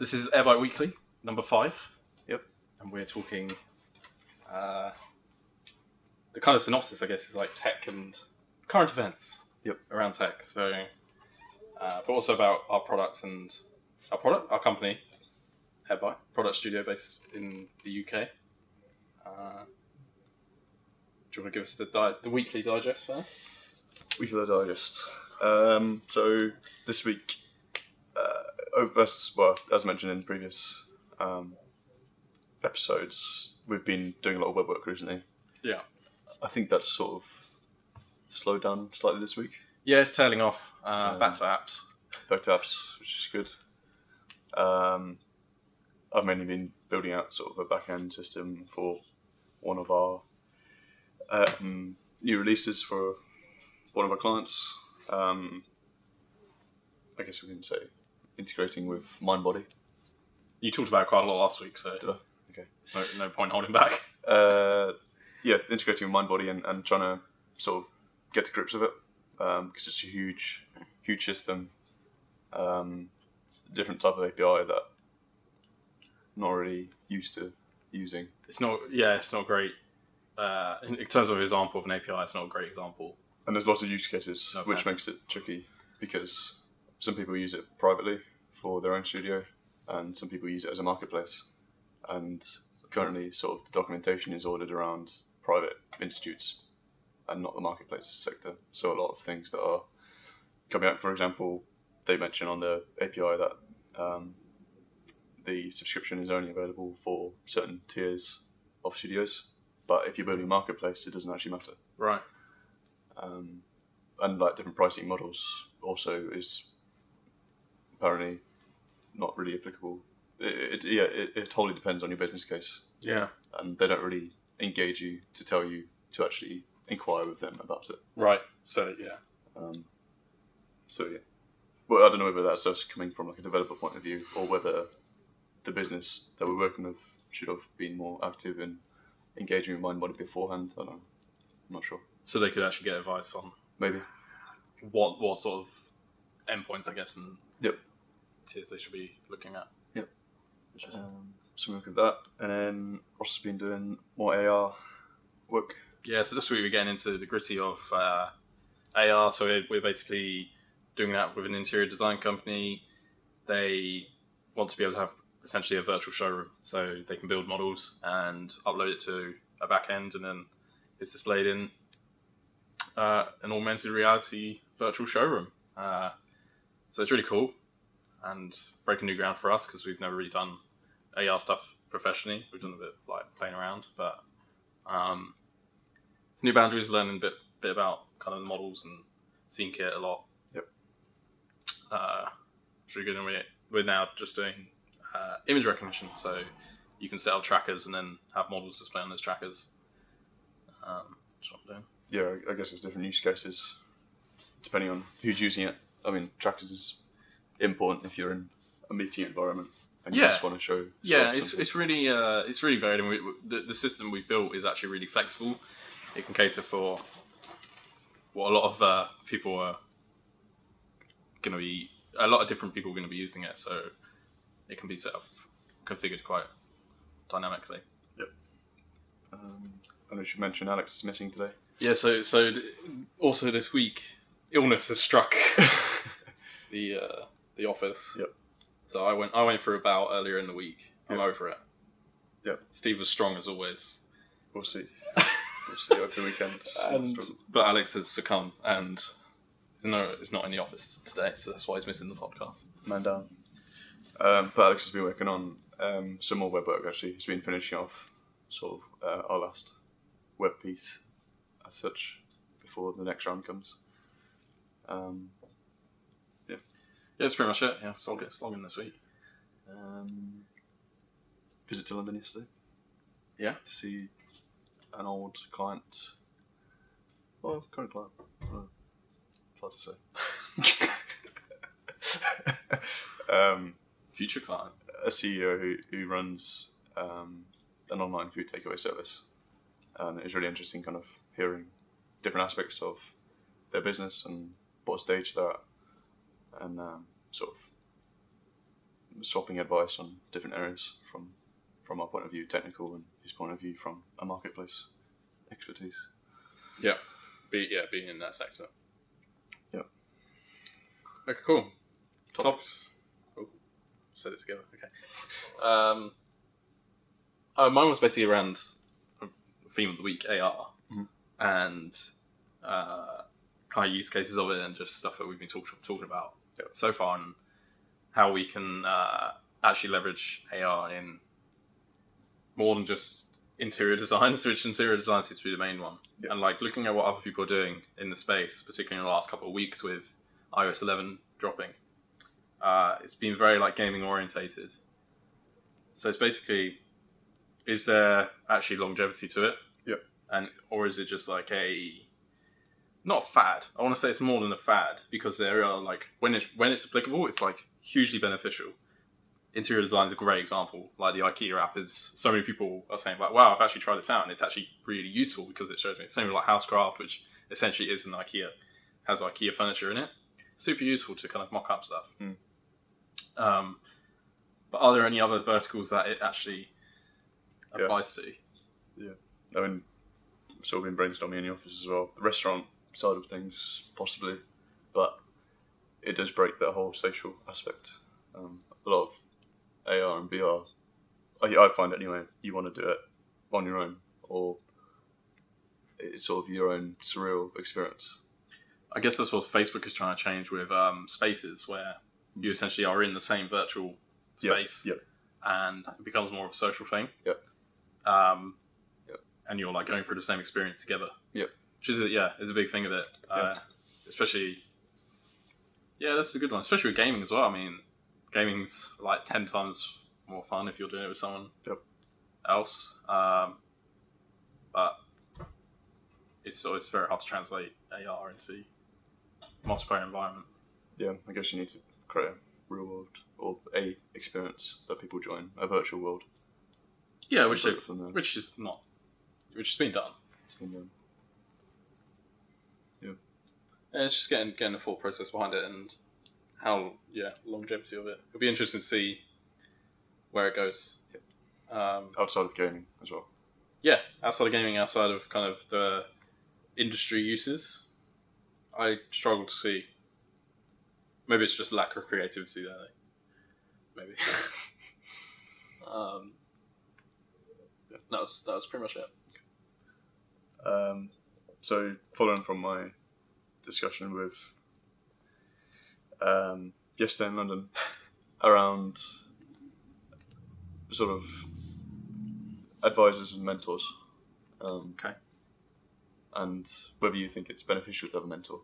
This is Airbyte Weekly, number five. Yep. And we're talking. Uh, the kind of synopsis, I guess, is like tech and current events. Yep. Around tech. So, uh, but also about our products and our product, our company, Airbyte, product studio based in the UK. Uh, do you want to give us the di- the weekly digest first? Weekly Digest. Um, so this week, as well as mentioned in previous um, episodes, we've been doing a lot of web work recently. Yeah. I think that's sort of slowed down slightly this week. Yeah, it's tailing off. Uh, back to apps. Back to apps, which is good. Um, I've mainly been building out sort of a back end system for one of our um, new releases for one of our clients. Um, I guess we can say integrating with MindBody. You talked about it quite a lot last week, so Did I? Okay. no, no point holding back. Uh, yeah, integrating with MindBody and, and trying to sort of get to grips with it because it's a huge, huge system. Um, it's a different type of API that I'm not really used to using. It's not, yeah, it's not great. Uh, in, in terms of example of an API, it's not a great example. And there's lots of use cases, No which makes it tricky because some people use it privately for their own studio, and some people use it as a marketplace. And currently, sort of the documentation is ordered around private institutes and not the marketplace sector. So a lot of things that are coming out, for example, they mention on the API that um, the subscription is only available for certain tiers of studios. But if you're building a marketplace, it doesn't actually matter Right. um, and like different pricing models also is apparently not really applicable. It, it, yeah, it, it totally depends on your business case, Yeah. and they don't really engage you to tell you to actually inquire with them about it. Right. So yeah. Um, so yeah, well, I don't know whether that's us coming from like a developer point of view, or whether the business that we're working with should have been more active in engaging with MindBody beforehand. I don't know. I'm not sure. So they could actually get advice on Maybe. what what sort of endpoints, I guess, and Yep. They should be looking at. Yep. Um, so we look at that, and then Ross has been doing more AR work. yeah. So this week we're getting into the gritty of uh, AR. So we're, we're basically doing that with an interior design company. They want to be able to have essentially a virtual showroom, so they can build models and upload it to a back end, and then it's displayed in uh, an augmented reality virtual showroom. Uh, so it's really cool and breaking new ground for us because we've never really done AR stuff professionally. We've done a bit like playing around, but um, new boundaries, learning a bit bit about kind of the models and SceneKit a lot. Yep. Uh, it's really good, and we're we're now just doing uh, image recognition, so you can set up trackers and then have models display on those trackers. Um, that's what I'm doing. Yeah, I guess there's different use cases depending on who's using it. I mean, trackers is important if you're in a meeting environment and you Yeah. just want to show. Yeah, it's, something. it's really uh, it's really varied, and we, we- the, the system we've built is actually really flexible. It can cater for what a lot of uh, people are going to be. A lot of different people are going to be using it, so it can be set up, configured quite dynamically. Um, I know you should mention Alex is missing today. Yeah. So so th- also this week, illness has struck the uh, the office. Yep. So I went I went for a bout earlier in the week. I'm Yep. over it. Yep. Steve was strong as always. We'll see. We'll see over the weekend. And, but Alex has succumbed and is no is not in the office today, so that's why he's missing the podcast. Man down. Um, but Alex has been working on um, some more web work actually. He's been finishing off sort of uh, our last web piece as such before the next round comes. Um, that's pretty much it. Yeah, so I'll get slogging this week. um, visit to London yesterday. Yeah. To see an old client. Well, current client. Uh, it's hard to say. um, Future client. a CEO who, who runs um, an online food takeaway service. And it was really interesting kind of hearing different aspects of their business and what stage they're at and um, sort of swapping advice on different areas from from our point of view, technical, and his point of view from a marketplace expertise. Yeah, be yeah, being in that sector. Yep. Okay, cool. Topics. Oh, said it together. Okay. Um, uh, mine was basically around theme of the week AR Mhm. and uh, of use cases of it and just stuff that we've been talk- talking about. So far and how we can uh, actually leverage AR in more than just interior design, which interior design seems to be the main one. Yep. And like looking at what other people are doing in the space, particularly in the last couple of weeks with iOS 11 dropping, uh, it's been very like gaming orientated. So it's basically, is there actually longevity to it? Yep. And or is it just like a not fad? I want to say it's more than a fad because there are like when it's when it's applicable, it's like hugely beneficial. Interior design is a great example. Like the IKEA app is, so many people are saying like, "Wow, I've actually tried this out, and it's actually really useful because it shows me." Same with like Housecraft, which essentially is an IKEA, has IKEA furniture in it. Super useful to kind of mock up stuff. Mm. Um, but are there any other verticals that it actually Yeah. applies to? Yeah, I mean, sort of been brainstorming in the office as well. The restaurant side of things, possibly, but it does break that whole social aspect. Um, a lot of AR and VR, I, I find anyway, you want to do it on your own, or it's sort of your own surreal experience. I guess that's what Facebook is trying to change with um, spaces, where you essentially are in the same virtual Yep, space, yep. and it becomes more of a social thing. Yep. Um, Yep. And you're like going through the same experience together. Yep. Which is a, yeah, is a big thing of it. Uh, especially, yeah, that's a good one. Especially with gaming as well. I mean, gaming's like ten times more fun if you're doing it with someone Yep. else. Um, but it's always very hard to translate AR into a multiplayer environment. Yeah, I guess you need to create a real world or a experience that people join, a virtual world. Yeah, which they, it from there. which is not, which has been done. It's been done. And it's just getting getting the full process behind it and how yeah longevity of it. It'll be interesting to see where it goes. Um, outside of gaming as well. yeah, outside of gaming, outside of kind of the industry uses, I struggle to see. Maybe it's just lack of creativity there. Maybe. um, yeah, that was that was pretty much it. Um, so, following from my discussion with um, yesterday in London around sort of advisors and mentors. Um, Okay. And whether you think it's beneficial to have a mentor.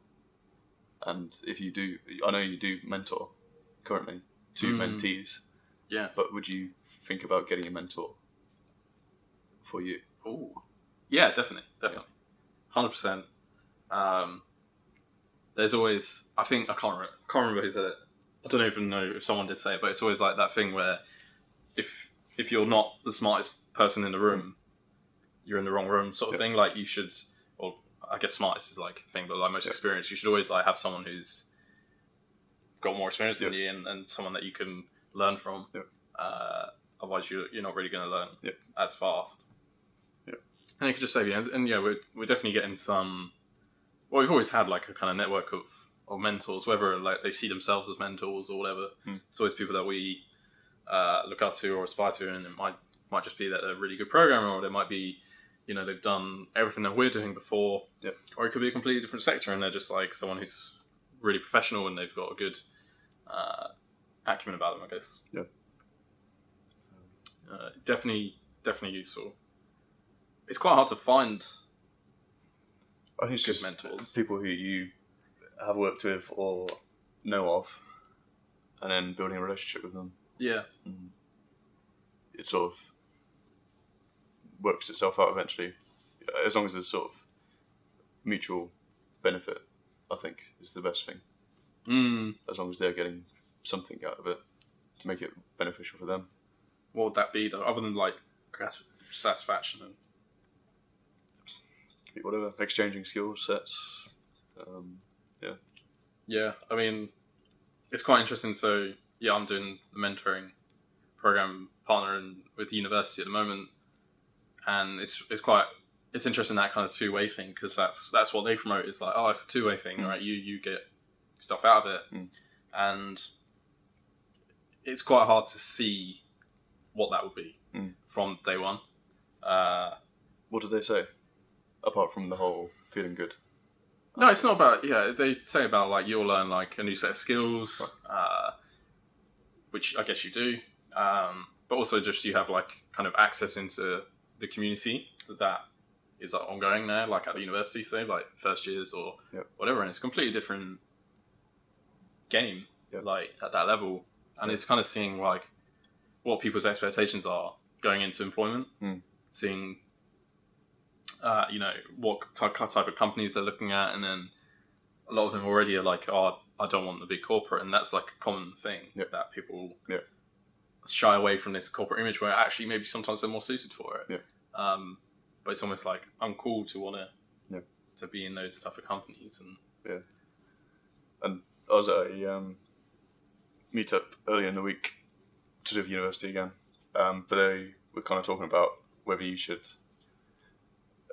And if you do, I know you do mentor currently two Mm. mentees, Yeah. but would you think about getting a mentor for you? Oh, yeah, definitely, definitely, hundred percent. There's always, I think I can't remember, I can't remember who said it. I don't even know if someone did say it, but it's always like that thing where if if you're not the smartest person in the room, you're in the wrong room, sort of Yeah. thing. Like you should, or I guess smartest is like a thing, but like most Yeah. experienced, you should always like have someone who's got more experience than you and, and someone that you can learn from. Yeah. Uh, otherwise, you're, you're not really going to learn Yeah. as fast. Yeah. And it could just save you. And, and yeah, we're, we're definitely getting some. Well, we've always had like a kind of network of, of mentors, whether like they see themselves as mentors or whatever. Hmm. It's always people that we uh, look up to or aspire to, and it might might just be that they're a really good programmer, or they might be, you know, they've done everything that we're doing before, Yeah. or it could be a completely different sector, and they're just like someone who's really professional and they've got a good uh, acumen about them, I guess. Yeah. Uh, definitely, definitely useful. It's quite hard to find. I think it's just mentors. people who you have worked with or know of, and then building a relationship with them. Yeah, It sort of works itself out eventually, as long as there's sort of mutual benefit. I think is the best thing. mm, As long as they're getting something out of it to make it beneficial for them. what would that be though? Other than like satisfaction and Whatever, exchanging skill sets. Um, Yeah, I mean, it's quite interesting. So yeah, I'm doing the mentoring program partner in, with the university at the moment, and it's it's quite it's interesting that kind of two way thing because that's that's what they promote is like oh it's a two way thing Mm. right you you get stuff out of it Mm. and it's quite hard to see what that would be Mm. from day one. Uh, What did they say? Apart from the whole feeling good. No, it's not about yeah. They say about like you'll learn like a new set of skills, uh, which I guess you do, um, but also just you have like kind of access into the community that is like, ongoing there, like at the university, say like first years or Yep. whatever, and it's completely different game, Yep. like at that level, and Yep. it's kind of seeing like what people's expectations are going into employment, Mm. seeing uh, you know what type, type of companies they're looking at, and then a lot of them already are like, "Oh, I don't want the big corporate," and that's like a common thing Yep. that people Yep. shy away from this corporate image, where actually maybe sometimes they're more suited for it. Yep. Um, but it's almost like I'm cool to want to to be in those type of companies, and I was at a um, meetup earlier in the week to do with university again, um, but they were kind of talking about whether you should.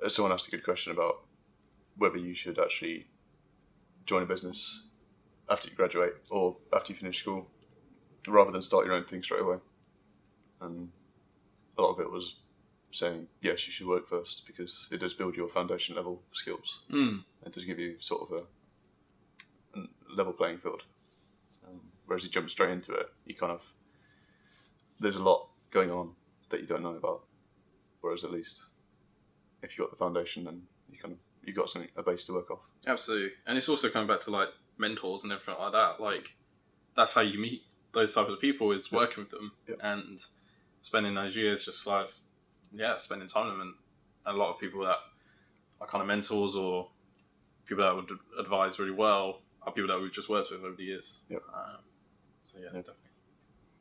Uh, Someone asked a good question about whether you should actually join a business after you graduate or after you finish school, rather than start your own thing straight away. And a lot of it was saying yes, you should work first because it does build your foundation level skills. mm, It does give you sort of a, a level playing field. Um, whereas you jump straight into it, you kind of there's a lot going on that you don't know about. Whereas at least if you got the foundation, then you kind of you got something a base to work off. absolutely. And it's also coming back to like mentors and everything like that. Like that's how you meet those types of people is working with them and spending those years just like yeah, spending time with them. And a lot of people that are kind of mentors or people that would advise really well are people that we've just worked with over the years. Yep. Um, so yeah, it's Yep. definitely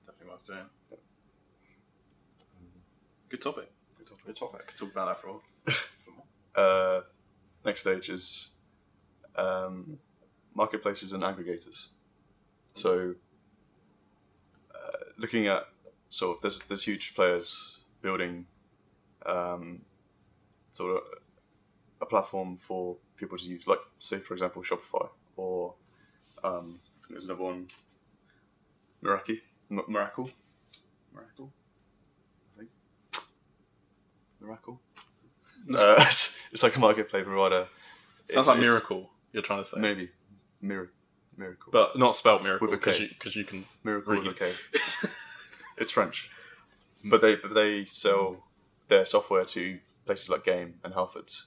definitely worth doing. Yep. Good topic. Good topic. Good topic. Could talk about that for a while. Uh, next stage is um, marketplaces and aggregators. So, uh, looking at sort of there's there's huge players building um, sort of a platform for people to use, like say for example Shopify or um, there's another one, Meraki, M- Miracle, Miracle, I think, Miracle. Uh, it's, like a marketplace provider. Sounds It's- like it's- miracle. You're trying to say, Maybe. Mir- miracle. but not spelt miracle because you because you can. miracle read. with a K. It's French. But they but they sell their software to places like Game and Halfords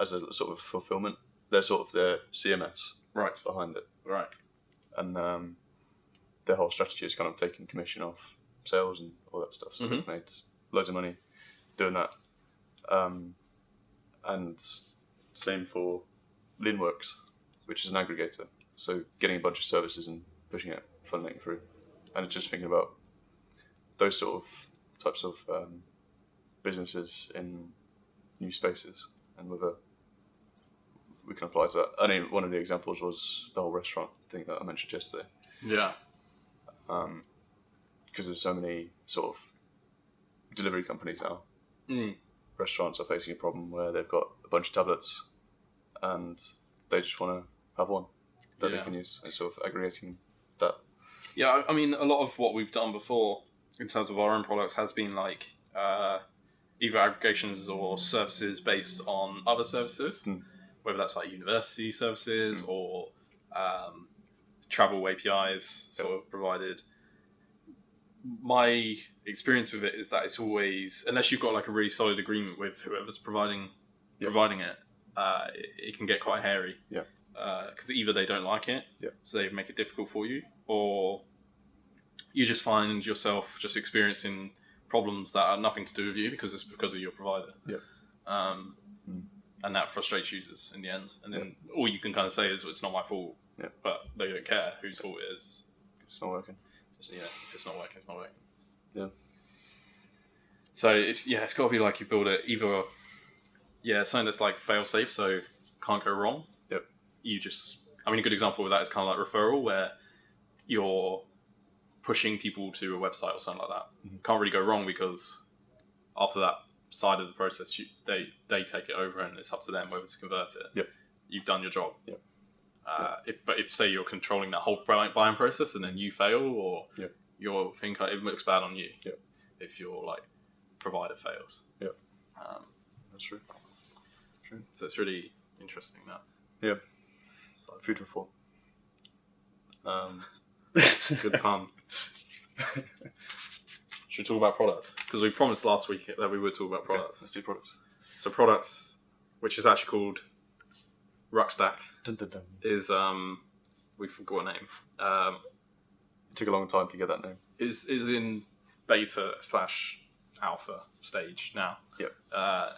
as a sort of fulfillment. They're sort of their CMS right. behind it. Right. And um, their whole strategy is kind of taking commission off sales and all that stuff. So Mhm. they've made loads of money doing that. Um, and same for Linnworks, which is an aggregator. So getting a bunch of services and pushing it, funneling it through. And just thinking about those sort of types of um, businesses in new spaces and whether we can apply to that. I mean, one of the examples was the whole restaurant thing that I mentioned yesterday Yeah. because there's so many sort of delivery companies now. Mm. Restaurants are facing a problem where they've got a bunch of tablets and they just want to have one that Yeah. they can use and sort of aggregating that. Yeah, I- mean, a lot of what we've done before in terms of our own products has been like uh, either aggregations or services based on other services, Hmm. whether that's like university services Hmm. or um, travel APIs sort of provided. My experience with it is that it's always, unless you've got like a really solid agreement with whoever's providing Yeah. providing it, uh, it, it can get quite hairy. Yeah. Because either they don't like it, Yeah. so they make it difficult for you, or you just find yourself just experiencing problems that are nothing to do with you because it's because of your provider. Yeah. Um, Mm. And that frustrates users in the end. And then all you can kind of say is, well, it's not my fault. Yeah. But they don't care whose fault it is. It's not working. Yeah, if it's not working, it's not working. Yeah. So it's yeah, it's got to be like you build it either, yeah, something that's like fail safe, so can't go wrong. Yep. You just, I mean, a good example of that is kind of like referral, where you're pushing people to a website or something like that. Mhm. Can't really go wrong because after that side of the process, you, they they take it over and it's up to them whether to convert it. Yep. You've done your job. Yep. Uh, if, but if say you're controlling that whole buying process and then you fail or Yep. Your thing, it looks bad on you. Yep. If your like provider fails. Yeah. Um, That's true. True. so it's really interesting that. Yeah. So, Food thought. Um, good fun. Should we talk about products? Because we promised last week that we would talk about okay, products. let's do products. So products, which is actually called Ruckstack, Dun, dun, dun. is um, we forgot a name. Um, took a long time to get that name. is is in beta slash alpha stage now. Yep. Uh,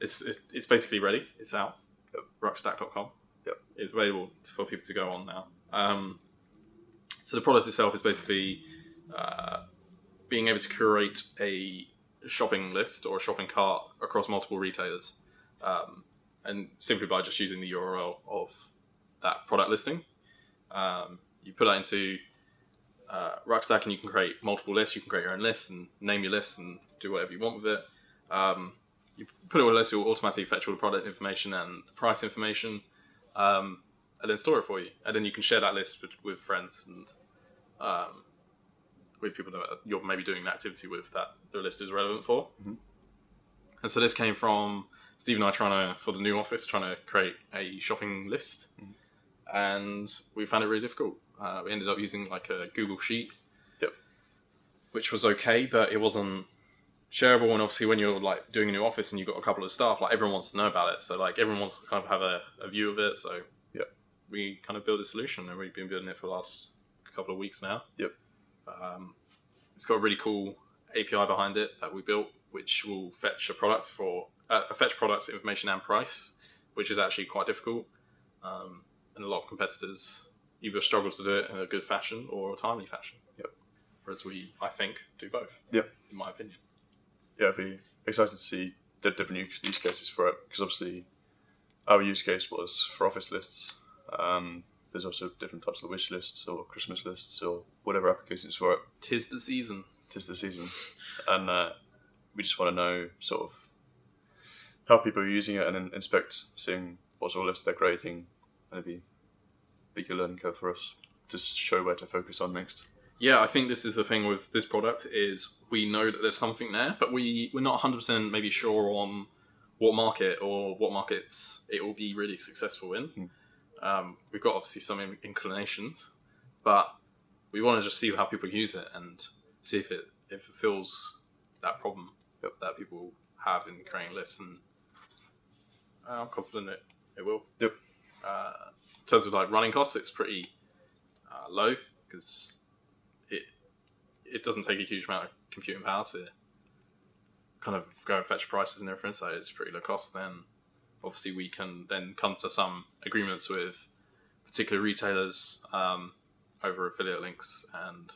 it's, it's it's basically ready. It's out. Yep. Ruckstack.com. Yep. It's available for people to go on now. Um, so the product itself is basically uh, being able to curate a shopping list or a shopping cart across multiple retailers, um, and simply by just using the URL of that product listing, um, you put that into uh, Ruckstack, and you can create multiple lists. You can create your own lists and name your lists and do whatever you want with it. Um, you put it on a list, it will automatically fetch all the product information and price information, um, and then store it for you. And then you can share that list with, with friends and um, with people that you're maybe doing an activity with that the list is relevant for. Mhm. And so this came from Steve and I trying to, for the new office, trying to create a shopping list. Mhm. And we found it really difficult. Uh, we ended up using like a Google Sheet, Yep. which was okay, but it wasn't shareable. And obviously, when you're like doing a new office and you've got a couple of staff, like everyone wants to know about it. So like everyone wants to kind of have a, a view of it. So Yep. we kind of built a solution, and we've been building it for the last couple of weeks now. Yep. Um, it's got a really cool API behind it that we built, which will fetch a product for uh, fetch products information and price, which is actually quite difficult. Um, and a lot of competitors either struggle to do it in a good fashion or a timely fashion. Yep. Whereas we, I think, do both. Yep. In my opinion. yeah, it'd be exciting to see the different use, use cases for it because obviously our use case was for office lists. Um, there's also different types of wish lists or Christmas lists or whatever applications for it. Tis the season. Tis the season, and uh, we just want to know sort of how people are using it and then inspect, seeing what sort of lists they're creating, and it'd be be a learning curve for us to show where to focus on next. Yeah, I think this is the thing with this product is we know that there's something there, but we we're not 100% maybe sure on what market or what markets it will be really successful in. Hmm. Um, we've got obviously some inclinations, but we want to just see how people use it and see if it if it fills that problem Yep. that people have in creating lists, and I'm confident it it will. Yep. Uh, terms of like running costs, it's pretty uh, low because it it doesn't take a huge amount of computing power to kind of go and fetch prices and everything, so it's pretty low cost. Then obviously we can then come to some agreements with particular retailers um, over affiliate links and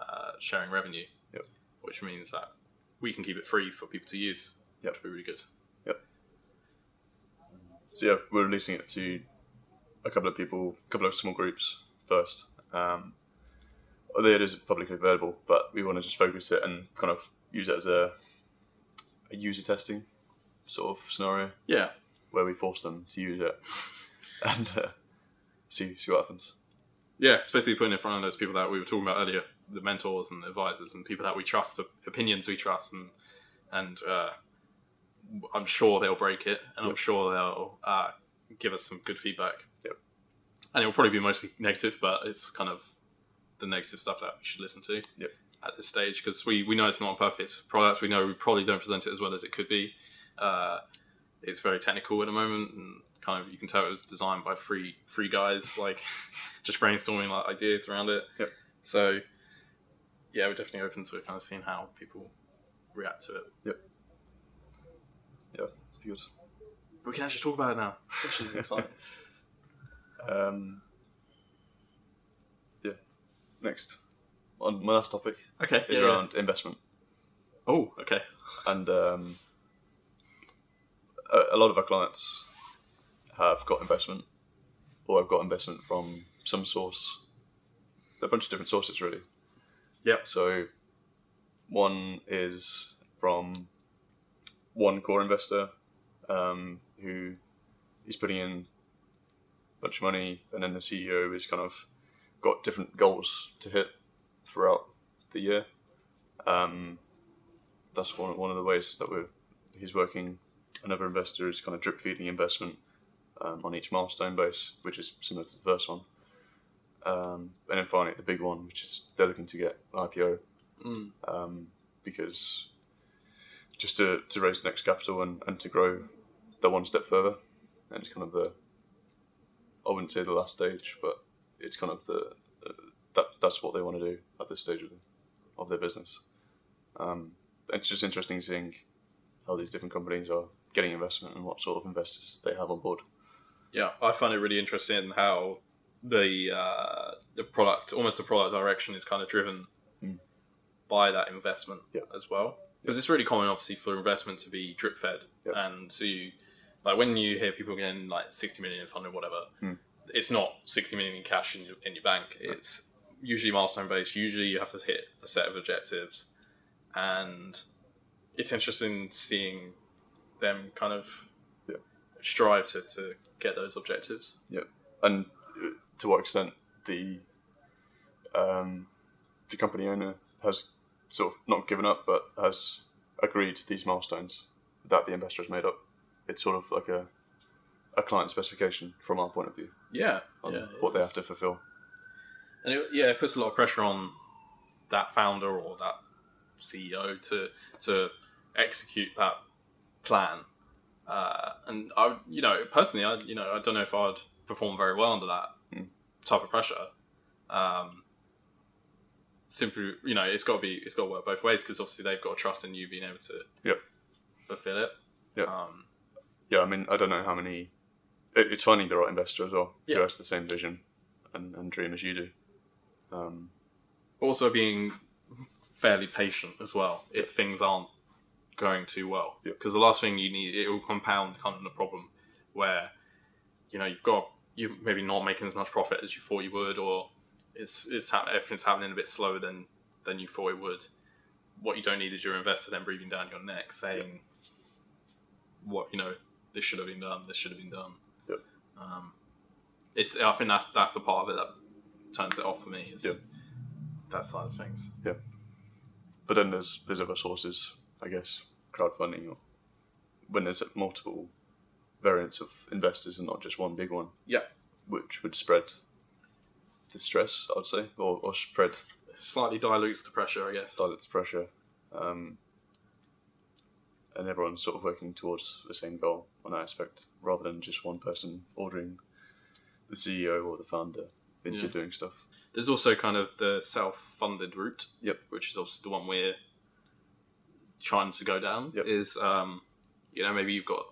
uh, sharing revenue, Yep. which means that we can keep it free for people to use. Yep. which would be really good. Yep. So yeah, we're releasing it to a couple of people, a couple of small groups first. Um, although it is publicly available, but we want to just focus it and kind of use it as a, a user testing sort of scenario Yeah, where we force them to use it and uh, see see what happens. Yeah, it's basically putting in front of those people that we were talking about earlier, the mentors and advisors and people that we trust, the opinions we trust, and and uh, I'm sure they'll break it, and I'm sure they'll uh, give us some good feedback. And it will probably be mostly negative, but it's kind of the negative stuff that we should listen to Yep. at this stage because we, we know it's not a perfect product. We know we probably don't present it as well as it could be. Uh, it's very technical at the moment, and kind of you can tell it was designed by three three guys, like just brainstorming like ideas around it. Yep. So yeah, we're definitely open to kind of seeing how people react to it. Yep. Yeah, good. We can actually talk about it now, which is exciting. Um, yeah. Next, on my last topic okay. is yeah, yeah. around investment, Oh, okay. and um, a, a lot of our clients have got investment, or have got investment from some source, a bunch of different sources really. Yeah. So one is from one core investor um, who is putting in bunch of money, and then the CEO has kind of got different goals to hit throughout the year. Um, that's one one of the ways that we're he's working. Another investor is kind of drip feeding investment um, on each milestone base, which is similar to the first one. Um, and then finally, the big one, which is they're looking to get IPO Mm. um, because just to, to raise the next capital and, and to grow that one step further. And it's kind of the, I wouldn't say the last stage, but it's kind of the, uh, that that's what they want to do at this stage of, of their business. Um, it's just interesting seeing how these different companies are getting investment and what sort of investors they have on board. Yeah, I find it really interesting how the uh, the product, almost the product direction, is kind of driven Mm. by that investment Yeah. as well. Because it's really common, obviously, for investment to be drip fed Yeah. and to like when you hear people getting like sixty million in funding, whatever, Mm. it's not sixty million in cash in your, in your bank. It's usually milestone based. Usually, you have to hit a set of objectives, and it's interesting seeing them kind of Yeah. strive to, to get those objectives. Yep. And uh, to what extent the um, the company owner has sort of not given up, but has agreed these milestones that the investor has made up. It's sort of like a a client specification from our point of view Yeah, yeah, what they is. have to fulfill. and it, yeah, it puts a lot of pressure on that founder or that CEO to to execute that plan. Uh, and I, you know, personally, I, you know, I don't know if I'd perform very well under that Mm. type of pressure. Um, simply, you know, it's got to be, it's got to work both ways because obviously they've got to trust in you being able to Yep. fulfill it. Yep. Um, Yeah, I mean, I don't know how many. It, it's finding the right investor as well Yeah. who has the same vision and, and dream as you do. Um, also being fairly patient as well if things aren't going too well Yeah. because the last thing you need it will compound kind of the problem where you know you've got you maybe not making as much profit as you thought you would or it's it's hap- everything's happening a bit slower than than you thought it would what you don't need is your investor then breathing down your neck saying what you know this should have been done this should have been done Yep. um, it's I think that's that's the part of it that turns it off for me is Yep. that side of things Yeah. but then there's there's other sources, I guess, crowdfunding or when there's multiple variants of investors and not just one big one. Yeah. Which would spread the stress, I would say, or, or spread slightly dilutes the pressure, I guess. dilutes pressure. Um, and everyone's sort of working towards the same goal on that aspect, rather than just one person ordering the CEO or the founder into Yeah. doing stuff. There's also kind of the self-funded route, Yep. which is obviously the one we're trying to go down. Yep. Is um, you know maybe you've got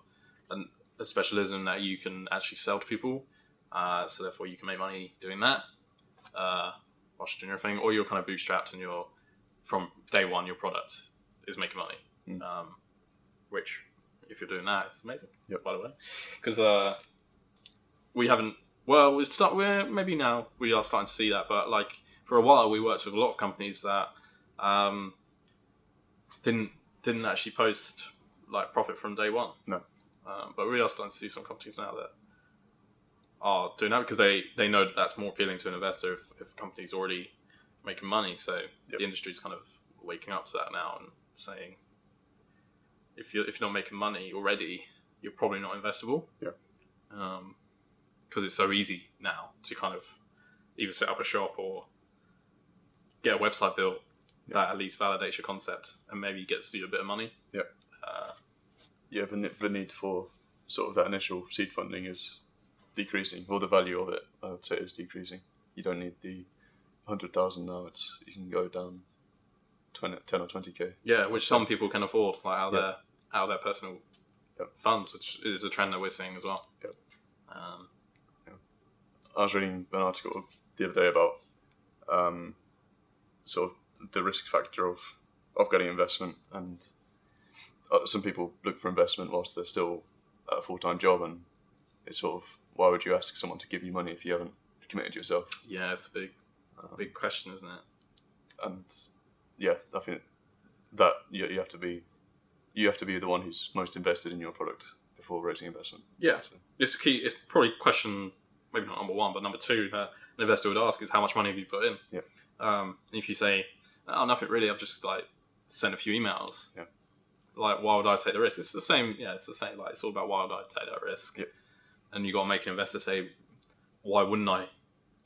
an, a specialism that you can actually sell to people, uh, so therefore you can make money doing that, uh, whilst doing your thing, or you're kind of bootstrapped and you're from day one your product is making money, Mm. um, which if you're doing that, it's amazing. Yep. By the way, because uh, we haven't. Well, we start. We're maybe now we are starting to see that, but like for a while, we worked with a lot of companies that um, didn't didn't actually post like profit from day one. No. Um, but we are starting to see some companies now that are doing that because they, they know that that's more appealing to an investor if, if a company's already making money. So Yep. the industry's kind of waking up to that now and saying if you're if you're not making money already, you're probably not investable. Yeah. Um, because it's so easy now to kind of either set up a shop or get a website built that at least validates your concept and maybe gets you a bit of money. Yeah. Uh, yeah, the, the need for sort of that initial seed funding is decreasing, or the value of it, I would say, is decreasing. You don't need the hundred thousand now. It's you can go down 20, 10 or twenty k. yeah, which some people can afford, like out of Yeah. their out of their personal Yep. funds, which is a trend that we're seeing as well. Yep. Um, I was reading an article the other day about um, sort of the risk factor of of getting investment, and uh, some people look for investment whilst they're still at a full time job, and it's sort of why would you ask someone to give you money if you haven't committed yourself? yeah, it's a big Um, big question, isn't it? and yeah, I think that you, you have to be you have to be the one who's most invested in your product before raising investment. Yeah. So, It's key. It's probably question maybe not number one, but number two that an investor would ask is how much money have you put in? Yeah. Um, if you say, oh, nothing really, I've just like sent a few emails. Yeah. Like, why would I take the risk? It's the same. Yeah, it's the same. Like, it's all about why would I take that risk? Yeah. And you got to make an investor say, why wouldn't I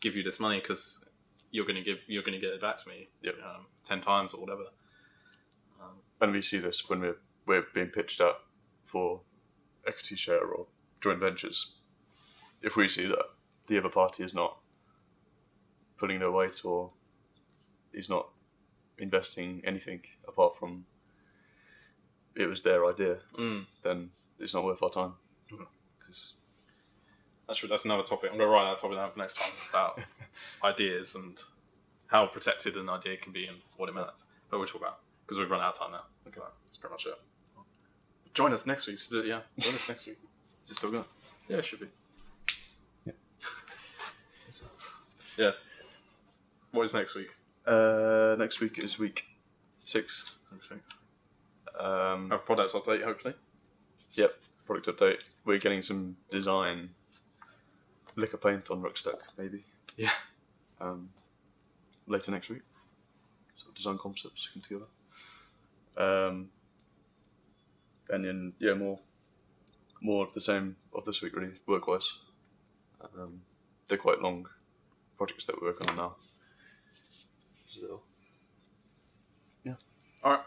give you this money? Because you're going to give, you're going to get it back to me. Yeah. Um, ten times or whatever. Um, and we see this when we're we're being pitched up for equity share or joint ventures. If we see that the other party is not pulling their weight or is not investing anything apart from it was their idea, mm. then it's not worth our time. That's that's another topic. I'm going to write that topic down for next time. It's about ideas and how protected an idea can be and what it means. But we'll talk about because we've run out of time now. So that's pretty much it. Join us next week. Yeah, join us next week. is it still going? Yeah, it should be. Yeah. yeah. What is next week? Uh, next week is week six. Week. Um, Have products update hopefully. Yep, product update. We're getting some design liquor paint on Ruckstack, maybe. Yeah. Um, later next week. So design concepts come together. Um, and then yeah, more more of the same of this week really, work wise. Um, they're quite long projects that we're working on now. So, yeah. All right.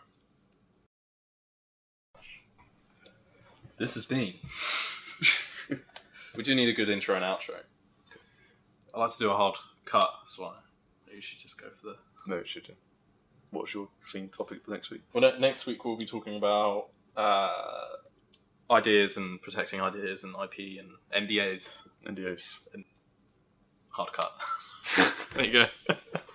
This has been. We do need a good intro and outro. I like to do a hard cut, so I maybe should just go for the. no, it should. What's your theme topic for next week? Well, ne- next week we'll be talking about uh, ideas and protecting ideas and IP and NDAs. NDAs. And hard cut. there you go.